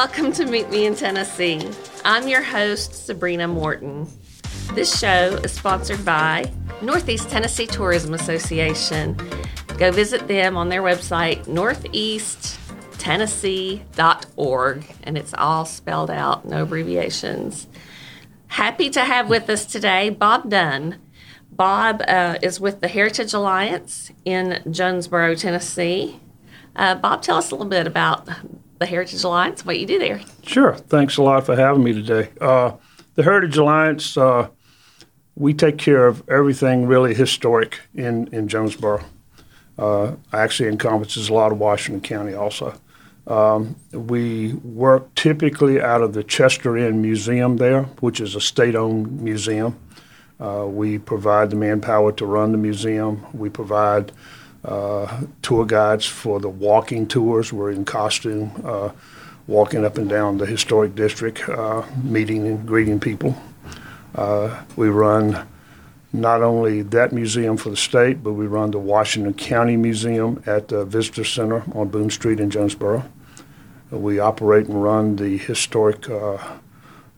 welcome to Meet Me in Tennessee. I'm your host, Sabrina Morton. This show is sponsored by Northeast Tennessee Tourism Association. Go visit them on their website, northeasttennessee.org, and it's all spelled out, no abbreviations. Happy to have with us today Bob Dunn. Bob uh, is with the Heritage Alliance in Jonesborough, Tennessee. Uh, Bob, tell us a little bit about the Heritage Alliance, what you do there. Sure. Thanks a lot for having me today. Uh, the Heritage Alliance, uh, we take care of everything really historic in, in Jonesborough. Uh, actually encompasses a lot of Washington County also. Um, we work typically out of the Chester Inn Museum there, which is a state owned museum. Uh, we provide the manpower to run the museum. We provide uh, tour guides for the walking tours. We're in costume, uh, walking up and down the historic district, uh, meeting and greeting people. Uh, we run not only that museum for the state, but we run the Washington County Museum at the Visitor Center on Boone Street in Jonesborough. We operate and run the historic uh,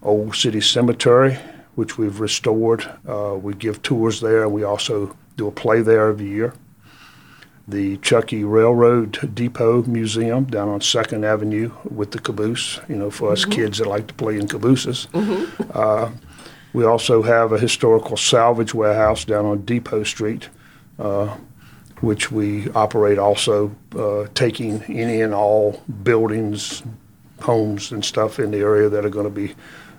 Old City Cemetery, which we've restored. Uh, we give tours there, we also do a play there every year. The Chuckey Railroad Depot Museum down on Second Avenue with the caboose. You know, for us kids that like to play in cabooses. Uh, we also have a historical salvage warehouse down on Depot Street, uh, which we operate also, uh, taking any and all buildings, homes, and stuff in the area that are going to be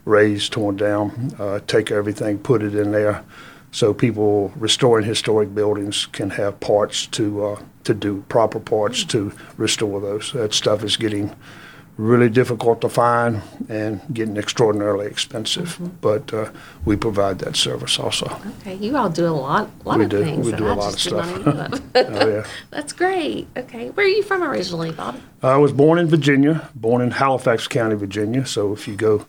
razed, torn down, uh, take everything, put it in there, so people restoring historic buildings can have parts to uh, to do proper parts to restore those. That stuff is getting really difficult to find and getting extraordinarily expensive. But uh, we provide that service also. Okay, you all do a lot, lot We of do. things. We do a I lot of stuff. Oh, yeah. That's great. Okay, where are you from originally, Bob? I was born in Virginia, born in Halifax County, Virginia. So if you go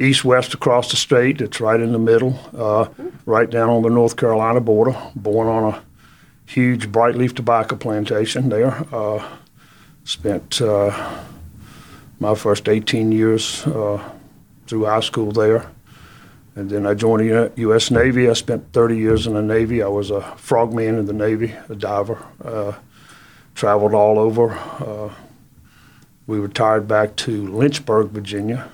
east west across the state, it's right in the middle, uh, right down on the North Carolina border. Born on a huge bright leaf tobacco plantation there. Uh, spent uh, my first 18 years uh, through high school there. And then I joined the U.S. Navy. I spent 30 years in the Navy. I was a frogman in the Navy, a diver. Uh, traveled all over. Uh, we retired back to Lynchburg, Virginia,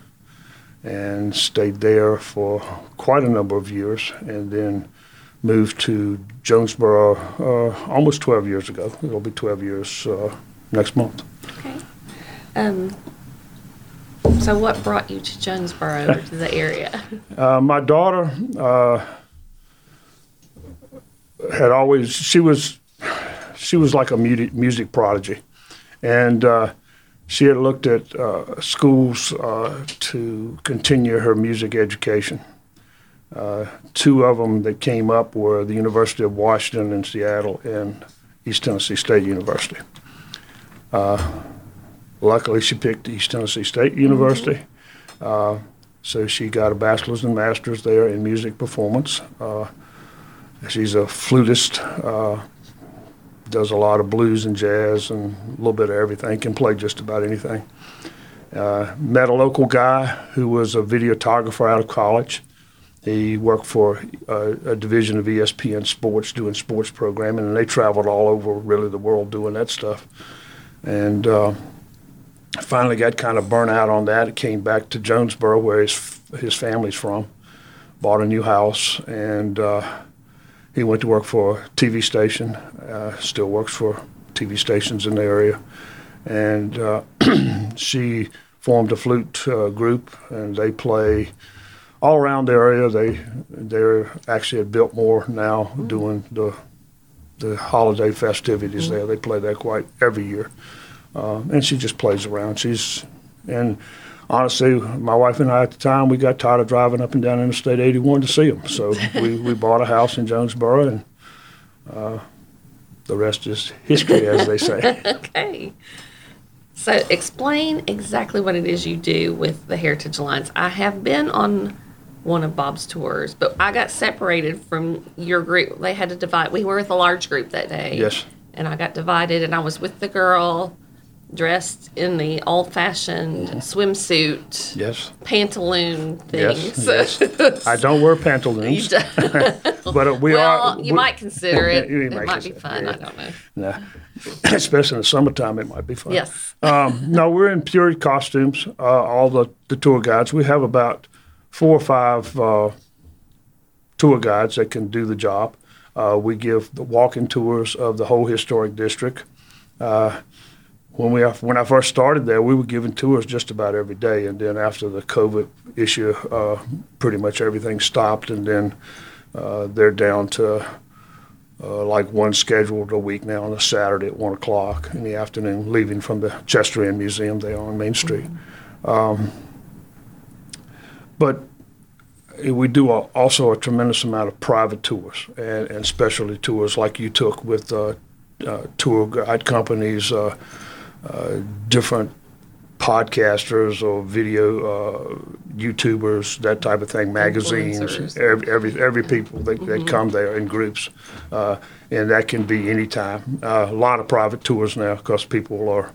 and stayed there for quite a number of years, and then moved to Jonesborough uh, almost 12 years ago. It'll be 12 years uh, next month. Okay. Um, so what brought you to Jonesborough, to the area? Uh, my daughter uh, had always she was she was like a music, music prodigy, and uh, she had looked at uh, schools uh, to continue her music education. Uh, two of them that came up were the University of Washington in Seattle and East Tennessee State University. Uh, luckily, she picked East Tennessee State University. Uh, so she got a bachelor's and master's there in music performance. Uh, she's a flutist, uh, does a lot of blues and jazz and a little bit of everything, can play just about anything. Uh, met a local guy who was a videographer out of college. He worked for uh, a division of ESPN Sports doing sports programming, and they traveled all over really the world doing that stuff. And uh, finally got kind of burnt out on that. Came back to Jonesborough, where his his family's from. Bought a new house, and uh, he went to work for a TV station. Uh, still works for TV stations in the area, and uh, she formed a flute uh, group, and they play all around the area. They they're actually at Biltmore now doing the the holiday festivities there. They play that quite every year uh, and she just plays around. She's and honestly, my wife and I at the time we got tired of driving up and down Interstate 81 to see them, so we, we bought a house in Jonesborough, and uh, the rest is history, as they say. okay. So explain exactly what it is you do with the Heritage Alliance. I have been on one of Bob's tours, but I got separated from your group. They had to divide. We were with a large group that day. Yes. And I got divided, and I was with the girl dressed in the old-fashioned swimsuit, Yes. pantaloon things. Yes, yes. I don't wear pantaloons, but uh, we well, are. you we- might consider it. You it might might be fun. yeah. I don't know. Nah. Especially in the summertime, it might be fun. Yes. Um, no, we're in purity costumes. Uh, all the, the tour guides. We have about four or five uh, tour guides that can do the job. Uh, we give the walking tours of the whole historic district. Uh, when we when I first started there, we were giving tours just about every day, and then after the COVID issue, uh, pretty much everything stopped, and then uh, they're down to uh, like one scheduled a week now on a Saturday at one o'clock in the afternoon, leaving from the Chester Inn Museum there on Main Street. Um, but we do a, also a tremendous amount of private tours and, and specialty tours like you took with uh, uh, tour guide companies, uh, different podcasters or video uh, YouTubers, that type of thing, magazines, every, every, every people that, that come there in groups. Uh, and that can be anytime. Uh, a lot of private tours now because people are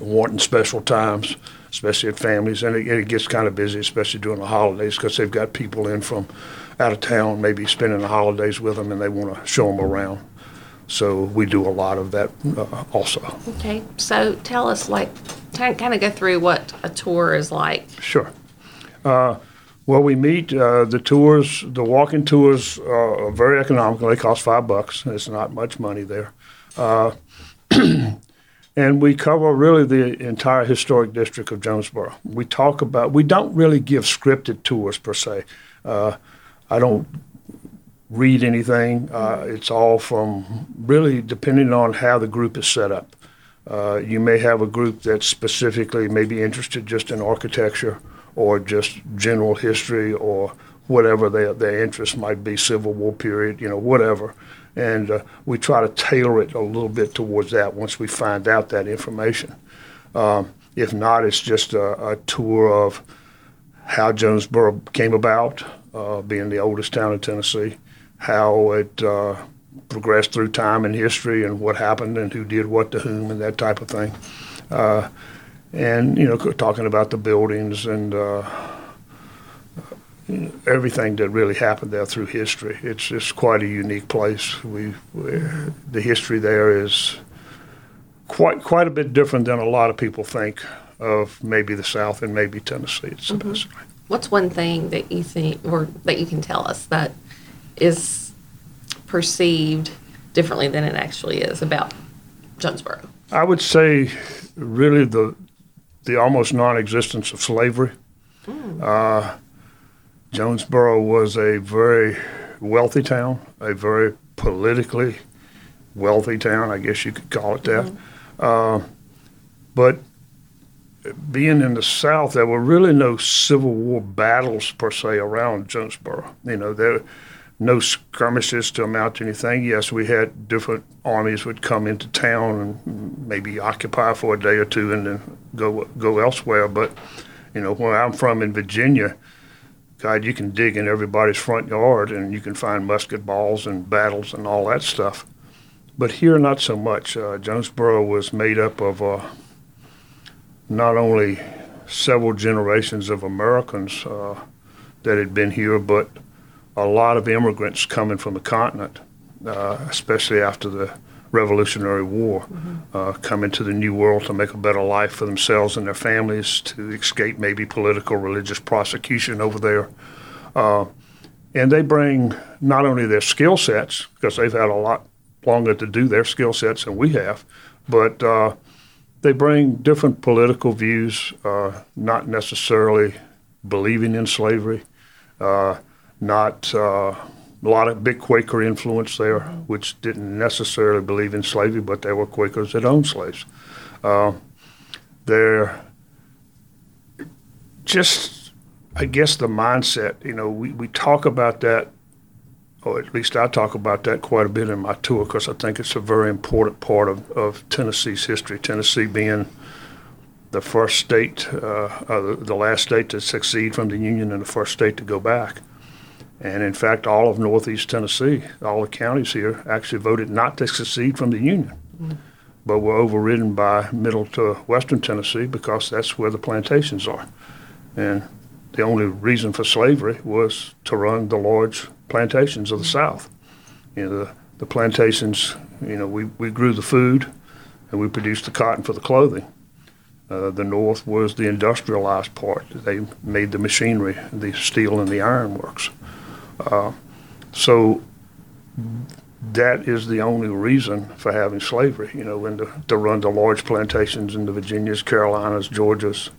wanting special times, especially at families, and it, it gets kind of busy, especially during the holidays, because they've got people in from out of town, maybe spending the holidays with them, and they want to show them around. So we do a lot of that uh, also. Okay. So tell us, like, kind of go through what a tour is like. Sure. Uh, well, we meet uh, the tours. The walking tours are very economical. They cost five bucks. It's not much money there, uh, and we cover really the entire historic district of Jonesborough. We talk about. We don't really give scripted tours per se. Uh, I don't read anything. Uh, it's all from really depending on how the group is set up. Uh, you may have a group that's specifically maybe interested just in architecture or just general history or whatever their, their interest might be, Civil War period, you know, whatever. And uh, we try to tailor it a little bit towards that once we find out that information. Um, if not, it's just a, a tour of how Jonesborough came about, uh, being the oldest town in Tennessee, how it uh, progressed through time and history, and what happened, and who did what to whom, and that type of thing. Uh, and you know, talking about the buildings and uh, everything that really happened there through history. It's just quite a unique place. We, we the history there is quite quite a bit different than a lot of people think of maybe the South and maybe Tennessee. It's What's one thing that you think, or that you can tell us that is perceived differently than it actually is about Jonesborough? I would say really the the almost non-existence of slavery. Uh, Jonesborough was a very wealthy town, a very politically wealthy town, I guess you could call it that. Uh, but being in the South, there were really no Civil War battles per se around Jonesborough. You know, there no skirmishes to amount to anything. Yes, we had different armies would come into town and maybe occupy for a day or two and then go go elsewhere. But you know, where I'm from in Virginia, God, you can dig in everybody's front yard and you can find musket balls and battles and all that stuff. But here, not so much. Uh, Jonesborough was made up of uh, not only several generations of Americans uh, that had been here, but a lot of immigrants coming from the continent, uh, especially after the Revolutionary War, uh, coming to the New World to make a better life for themselves and their families, to escape maybe political, religious prosecution over there. Uh, and they bring not only their skill sets, because they've had a lot longer to do their skill sets than we have, but uh, they bring different political views, uh, not necessarily believing in slavery, uh, not uh, a lot of big Quaker influence there, which didn't necessarily believe in slavery, but there were Quakers that owned slaves. Uh, they're just, I guess, the mindset. You know, we, we talk about that, or at least I talk about that quite a bit in my tour because I think it's a very important part of, of Tennessee's history. Tennessee being the first state, uh, uh, the, the last state to succeed from the Union and the first state to go back. And in fact, all of Northeast Tennessee, all the counties here, actually voted not to secede from the Union. but were overridden by middle to western Tennessee because that's where the plantations are. And the only reason for slavery was to run the large plantations of the South. You know, the, the plantations, you know, we, we grew the food and we produced the cotton for the clothing. Uh, the North was the industrialized part. They made the machinery, the steel and the iron works. Uh, so that is the only reason for having slavery, you know, and to, to run the large plantations in the Virginias, Carolinas, Georgias,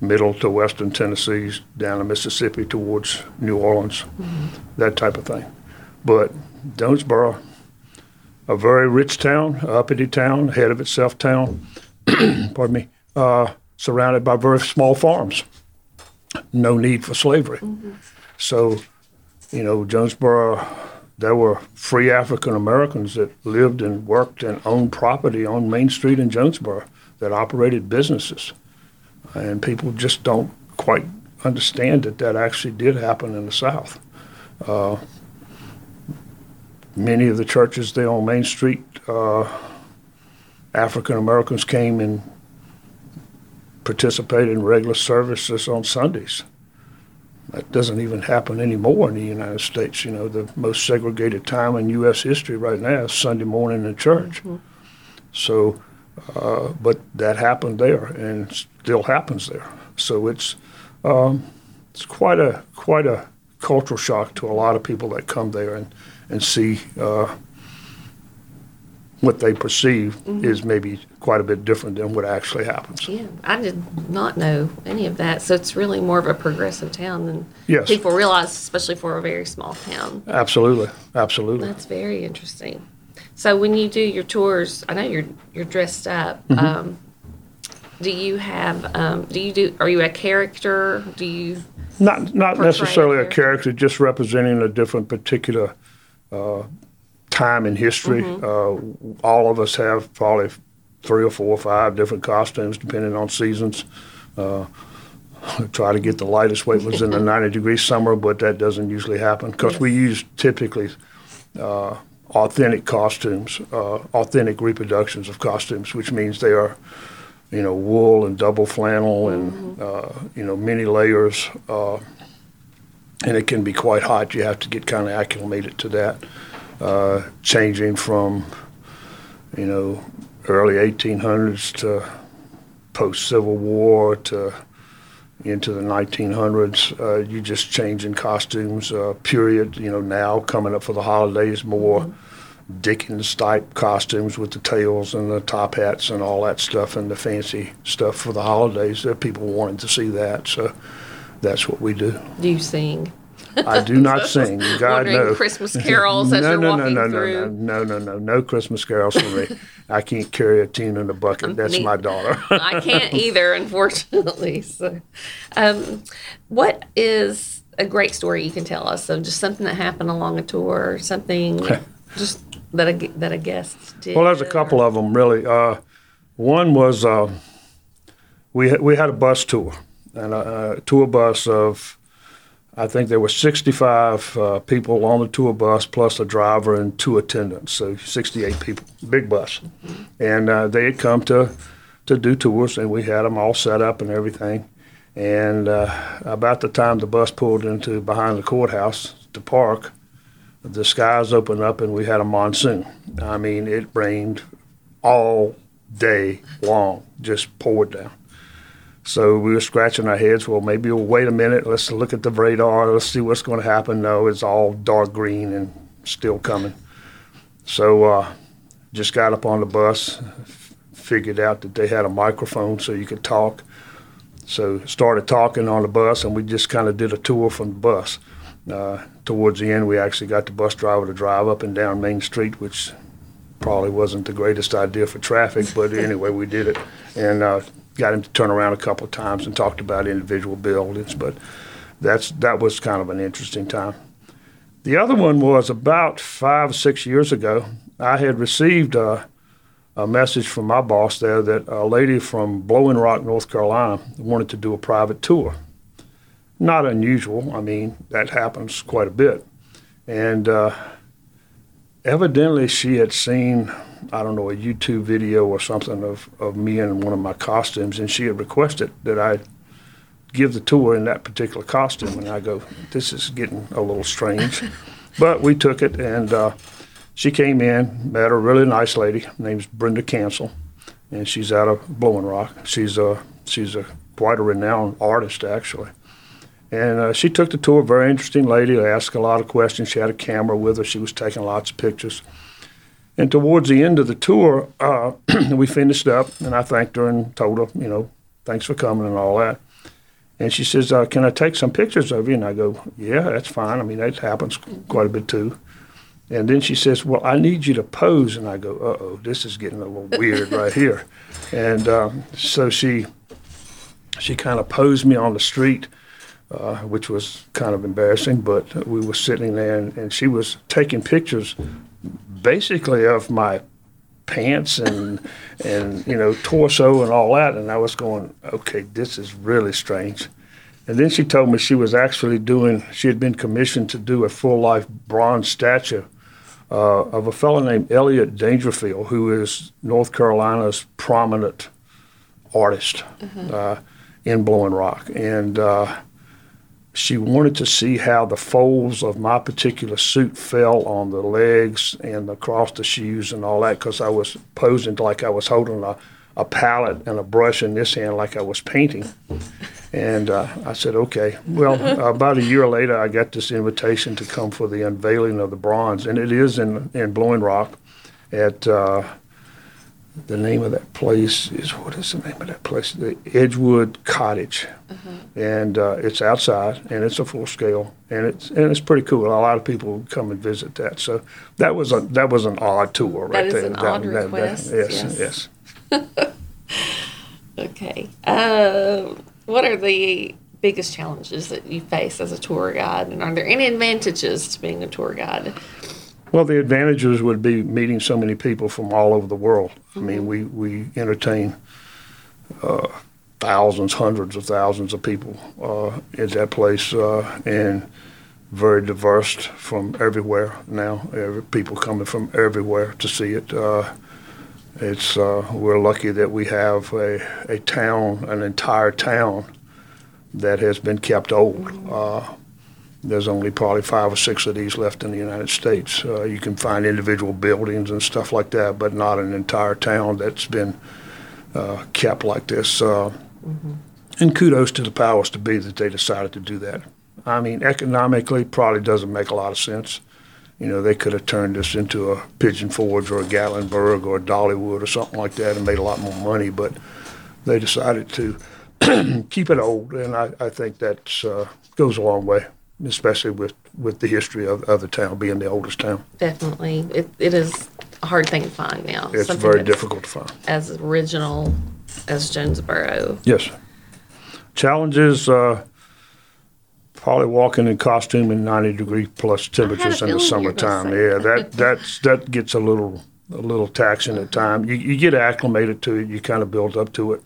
middle to western Tennessee's, down to Mississippi towards New Orleans, mm-hmm. that type of thing. But Jonesborough, a very rich town, uppity town, head of itself town, pardon me, uh, surrounded by very small farms. No need for slavery. Mm-hmm. So, you know, Jonesborough, there were free African Americans that lived and worked and owned property on Main Street in Jonesborough that operated businesses. And people just don't quite understand that that actually did happen in the South. Uh, many of the churches there on Main Street, uh, African Americans came and participated in regular services on Sundays. That doesn't even happen anymore in the United States. You know, the most segregated time in U.S. history right now is Sunday morning in church. Mm-hmm. So, uh, but that happened there and still happens there. So it's um, it's quite a quite a cultural shock to a lot of people that come there and and see uh, what they perceive mm-hmm. is maybe quite a bit different than what actually happens. Yeah, I did not know any of that. So it's really more of a progressive town than yes. people realize, especially for a very small town. Absolutely, absolutely. That's very interesting. So when you do your tours, I know you're you're dressed up. Mm-hmm. Um, do you have? Um, do you do? Are you a character? Do you? Not not necessarily a character? a character, just representing a different particular. Uh, time in history. Mm-hmm. Uh, all of us have probably three or four or five different costumes depending on seasons. Uh, try to get the lightest weight was in the 90 degree summer, but that doesn't usually happen because we use typically uh, authentic costumes, uh, authentic reproductions of costumes, which means they are, you know, wool and double flannel and mm-hmm. Uh, you know many layers, uh, and it can be quite hot. You have to get kind of acclimated to that uh, changing from, you know, early 1800s to post Civil War to into the 1900s. Uh, you just changing costumes. Uh, period. You know, now coming up for the holidays, more mm-hmm. Dickens type costumes with the tails and the top hats and all that stuff, and the fancy stuff for the holidays. There people wanted to see that, so that's what we do. Do you sing? I do not sing. God no. Christmas carols as no, you're no, walking no, no, through. No, no, no, no, no Christmas carols for me. I can't carry a tune in a bucket. That's my daughter. I can't either, unfortunately. So, um, what is a great story you can tell us of just something that happened along a tour, or something just that a that a guest did? Well, there's a couple of them really. Uh, one was uh, we we had a bus tour and a, a tour bus of I think there were 65 uh, people on the tour bus, plus a driver and two attendants, so 68 people, big bus. And uh, they had come to to do tours, and we had them all set up and everything. And uh, about the time the bus pulled into behind the courthouse to park, the skies opened up and we had a monsoon. I mean, it rained all day long, just poured down. So we were scratching our heads. Well, maybe we'll wait a minute. Let's look at the radar. Let's see what's going to happen. No, it's all dark green and still coming. So uh, just got up on the bus, figured out that they had a microphone so you could talk. So started talking on the bus, and we just kind of did a tour from the bus. Uh, towards the end, we actually got the bus driver to drive up and down Main Street, which probably wasn't the greatest idea for traffic, but anyway, we did it. And uh, got him to turn around a couple of times and talked about individual buildings, but that's that was kind of an interesting time. The other one was about five or six years ago. I had received a, a message from my boss there that a lady from Blowing Rock, North Carolina, wanted to do a private tour. Not unusual. I mean, that happens quite a bit, and. Uh, evidently she had seen, I don't know, a YouTube video or something of, of me in one of my costumes, and she had requested that I give the tour in that particular costume. And I go, this is getting a little strange. but we took it, and uh, she came in, met a really nice lady. Her name's Brenda Councill, and she's out of Blowing Rock. She's a, she's a quite a renowned artist, actually. And uh, she took the tour, very interesting lady, asked a lot of questions. She had a camera with her, she was taking lots of pictures. And towards the end of the tour, uh, we finished up, and I thanked her and told her, you know, thanks for coming and all that. And she says, uh, Can I take some pictures of you? And I go, Yeah, that's fine. I mean, that happens quite a bit too. And then she says, Well, I need you to pose. And I go, Uh oh, this is getting a little weird right here. And um, so she, she kind of posed me on the street, uh, which was kind of embarrassing, but we were sitting there and, and she was taking pictures basically of my pants and and you know torso and all that and I was going okay this is really strange. And then she told me she was actually doing she had been commissioned to do a full life bronze statue uh, of a fellow named Elliott Daingerfield who is North Carolina's prominent artist uh, in Blowing Rock. And uh, she wanted to see how the folds of my particular suit fell on the legs and across the shoes and all that because I was posing like I was holding a, a palette and a brush in this hand like I was painting. And uh, I said, okay. Well, about a year later, I got this invitation to come for the unveiling of the bronze, and it is in, in Blowing Rock at. Uh, the name of that place is what is the name of that place? The Edgewood Cottage, and uh, it's outside and it's a full scale and it's and it's pretty cool. A lot of people come and visit that. So that was a that was an odd tour right That is there. an odd request, yes, yes. yes. Okay. Uh, what are the biggest challenges that you face as a tour guide, and are there any advantages to being a tour guide? Well, the advantages would be meeting so many people from all over the world. I Mm-hmm. mean, we we entertain uh, thousands, hundreds of thousands of people uh, at that place, uh, and very diverse from everywhere now. Every, people coming from everywhere to see it. Uh, it's uh, we're lucky that we have a, a town, an entire town, that has been kept old. Uh, there's only probably five or six of these left in the United States. Uh, you can find individual buildings and stuff like that, but not an entire town that's been uh, kept like this. Uh, And kudos to the powers to be that they decided to do that. I mean, economically, probably doesn't make a lot of sense. You know, they could have turned this into a Pigeon Forge or a Gatlinburg or a Dollywood or something like that and made a lot more money, but they decided to keep it old, and I, I think that uh, goes a long way, especially with, with the history of, of the town being the oldest town. Definitely, it, it is a hard thing to find now. It's Something very difficult to find. As original as Jonesborough. Yes. Challenges, uh, probably walking in costume in 90 degree plus temperatures in the feeling you were gonna summertime. Yeah, that that's that gets a little a little taxing at times. You, you get acclimated to it. You kind of build up to it.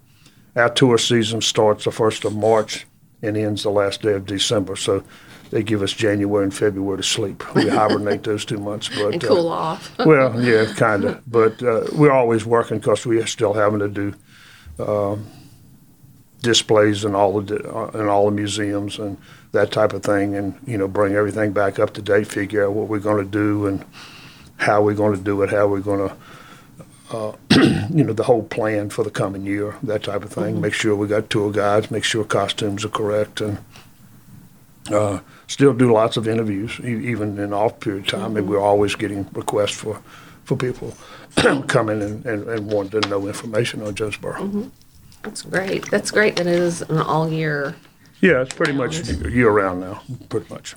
Our tour season starts the first of March and ends the last day of December. So they give us January and February to sleep. We hibernate those two months, but And uh, cool off. well, yeah, kind of. But uh, we're always working because we are still having to do um, displays in all the di- uh, in all the museums and that type of thing, and you know, bring everything back up to date, figure out what we're going to do and how we're going to do it, how we're going to. Uh, you know the whole plan for the coming year, that type of thing. Make sure we got tour guides, make sure costumes are correct, and uh, still do lots of interviews, e- even in off period time. And we're always getting requests for, for people coming and, and, and wanting to know information on Jonesborough. That's great. That's great that it is an all year. Yeah, it's pretty much year round now, pretty much.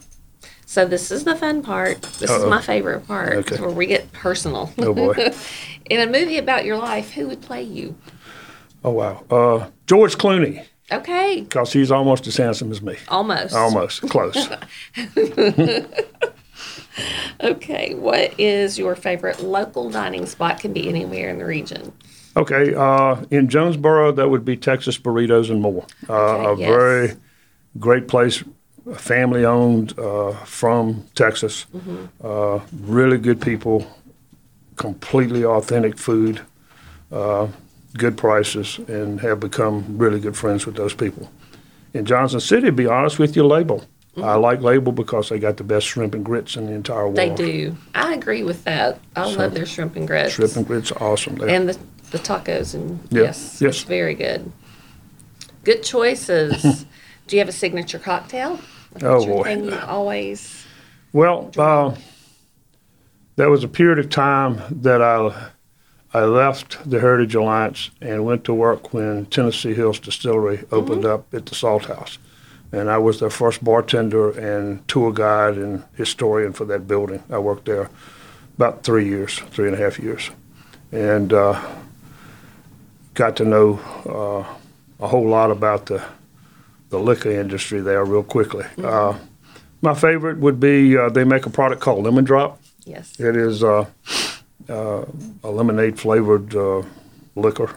So this is the fun part. This is Uh-oh. my favorite part Okay. where we get personal. Oh boy. In a movie about your life, who would play you? Oh wow. Uh, George Clooney, Okay, because he's almost as handsome as me. almost. Almost close. Okay, what is your favorite local dining spot? Can be anywhere in the region. Okay, uh, in Jonesborough, that would be Texas Burritos and More. Uh, Okay, a yes. very great place, family owned uh, from Texas. Mm-hmm. Uh, really good people, completely authentic food, uh, good prices, and have become really good friends with those people. In Johnson City, to be honest with you, Label. I like Label because they got the best shrimp and grits in the entire world. They do. I agree with that. I love their shrimp and grits. Shrimp and grits are awesome. There. and the, the tacos and Yeah, yes, yes. it's very good. Good choices. do you have a signature cocktail? Like, Oh, boy. thing you always. Well, uh, there was a period of time that I I left the Heritage Alliance and went to work when Tennessee Hills Distillery opened up at the Salt House, and I was their first bartender and tour guide and historian for that building. I worked there about three years, three and a half years, and uh, got to know uh, a whole lot about the the liquor industry there real quickly. Uh, my favorite would be uh, they make a product called Lemon Drop. Yes. It is uh, a lemonade flavored uh, liquor,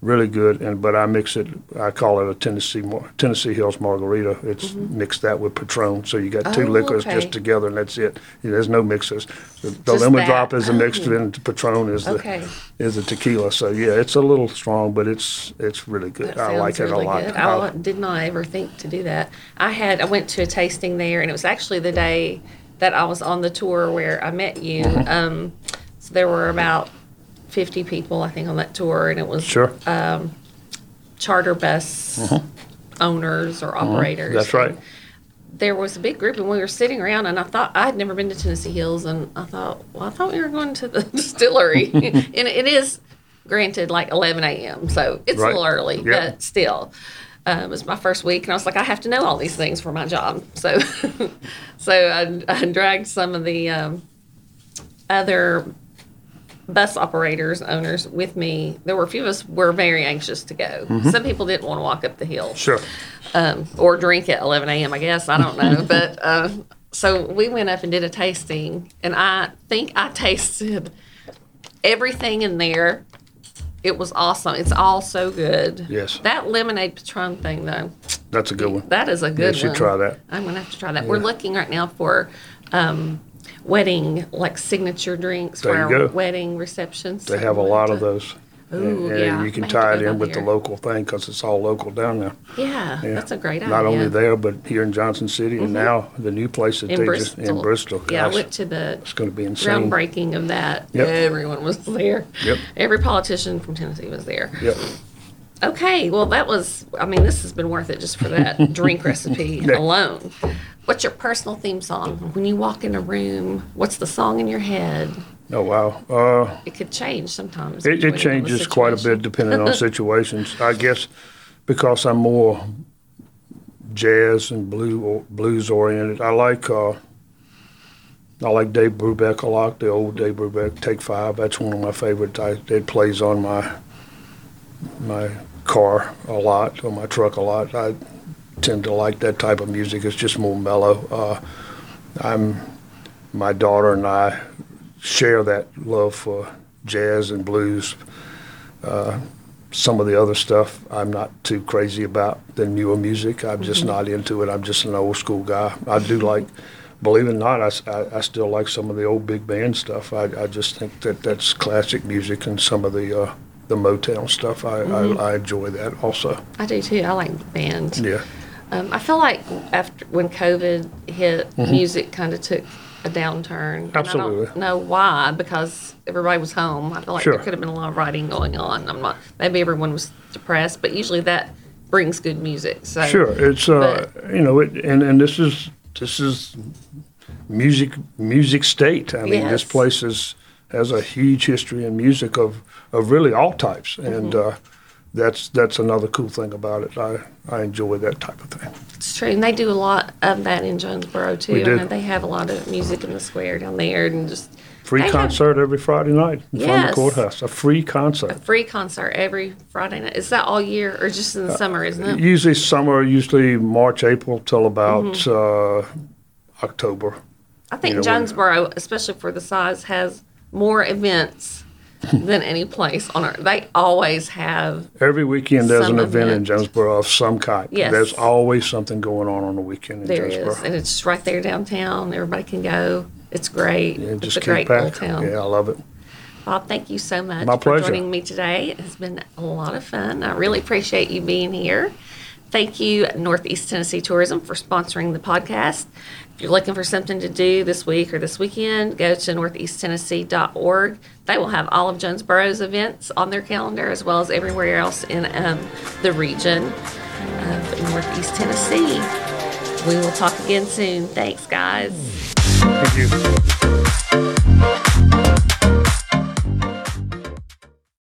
really good. And but I mix it. I call it a Tennessee Mar- Tennessee Hills Margarita. It's mixed that with Patron, so you got two Mm-hmm. Oh, liquors okay. just together, and that's it. There's no mixes. The, the lemon that. drop is a mixed, Oh. and Patron is the Okay. is the tequila. So yeah, it's a little strong, but it's it's really good. That I like it a lot. good. I- I did not ever think to do that. I had I went to a tasting there, and it was actually the day that I was on the tour where I met you. Mm-hmm. Um, there were about fifty people, I think, on that tour, and it was sure. charter bus owners or operators. Mm-hmm. That's right. There was a big group, and we were sitting around, and I thought I had never been to Tennessee Hills, and I thought, well, I thought we were going to the distillery, and it is granted like 11 a.m., so it's Right. a little early, Yeah. but still. Um, it was my first week, and I was like, I have to know all these things for my job. So, so I, I dragged some of the um, other bus operators, owners with me. There were a few of us were very anxious to go. Some people didn't want to walk up the hill Sure. um, or drink at 11 a.m. I guess I don't know, but uh, so we went up and did a tasting, and I think I tasted everything in there. It was awesome. It's all so good. Yes. That lemonade patron thing though, That's a good one. that is a good one. you should one. try that. I'm gonna have to try that. We're looking right now for um, wedding like signature drinks There for our go. wedding receptions. They have a lot of those. Ooh, and, yeah. you can Might have tie it go in down with the there. local thing because it's all local down there. Yeah, Yeah. that's a great idea. Not only there, but here in Johnson City, and mm-hmm. now the new place that in they Bristol. just in Bristol. Yeah, I Gosh, went to the it's going to be insane. groundbreaking of that. Yep. Everyone was there. Yep. Every politician from Tennessee was there. Yep. Okay, well, that was, I mean, this has been worth it just for that drink recipe alone. What's your personal theme song? When you walk in a room, what's the song in your head? Oh wow. Uh, It could change sometimes. it, it changes quite a bit depending on situations. I guess because I'm more jazz and blue or blues oriented. I like uh, I like Dave Brubeck a lot. The old Dave Brubeck, Take Five. That's one of my favorites. I, it plays on my my car a lot, or my truck a lot. I tend to like that type of music. It's just more mellow. Uh, I'm my daughter and I share that love for jazz and blues. Uh, some of the other stuff I'm not too crazy about. The newer music, I'm just not into it. I'm just an old school guy. I do like, believe it or not, I I still like some of the old big band stuff. I, I just think that that's classic music and some of the uh, the Motown stuff. I, I, I enjoy that also. I do too. I like bands. Yeah. Um, I feel like after when COVID hit, music kind of took a downturn. And I Mm-hmm. Absolutely. don't know why because everybody was home. I feel like Sure. there could have been a lot of writing going on. I'm not. Maybe everyone was depressed, but usually that brings good music. So Sure, it's uh, you know, it, and and this is this is music music state. I mean, this place is has a huge history in music of of really all types, and Mm-hmm. uh, that's that's another cool thing about it. I I enjoy that type of thing. It's true, and they do a lot of that in Jonesborough too. We do. They have a lot of music in the square down there, and just Free they have concert every Friday night in front of the courthouse. A free concert. a free concert every Friday night. Is that all year, or just in the summer? Isn't it? Usually summer, usually March, April till about Mm-hmm. uh, October. I think you know, Jonesborough, especially for the size, has more events than any place on earth. They always have. Every weekend there's an event in. Jonesborough of some kind. Yes. There's always something going on on the weekend in There Jonesborough. is, and it's right there downtown. Everybody can go. It's great. Yeah, it's just a keep great little town. Yeah, I love it. Bob, thank you so much My for pleasure. joining me today. It has been a lot of fun. I really appreciate you being here. Thank you, Northeast Tennessee Tourism, for sponsoring the podcast. If you're looking for something to do this week or this weekend, go to northeasttennessee.org. They will have all of Jonesborough's events on their calendar as well as everywhere else in um, the region of Northeast Tennessee. We will talk again soon. Thanks, guys. Thank you.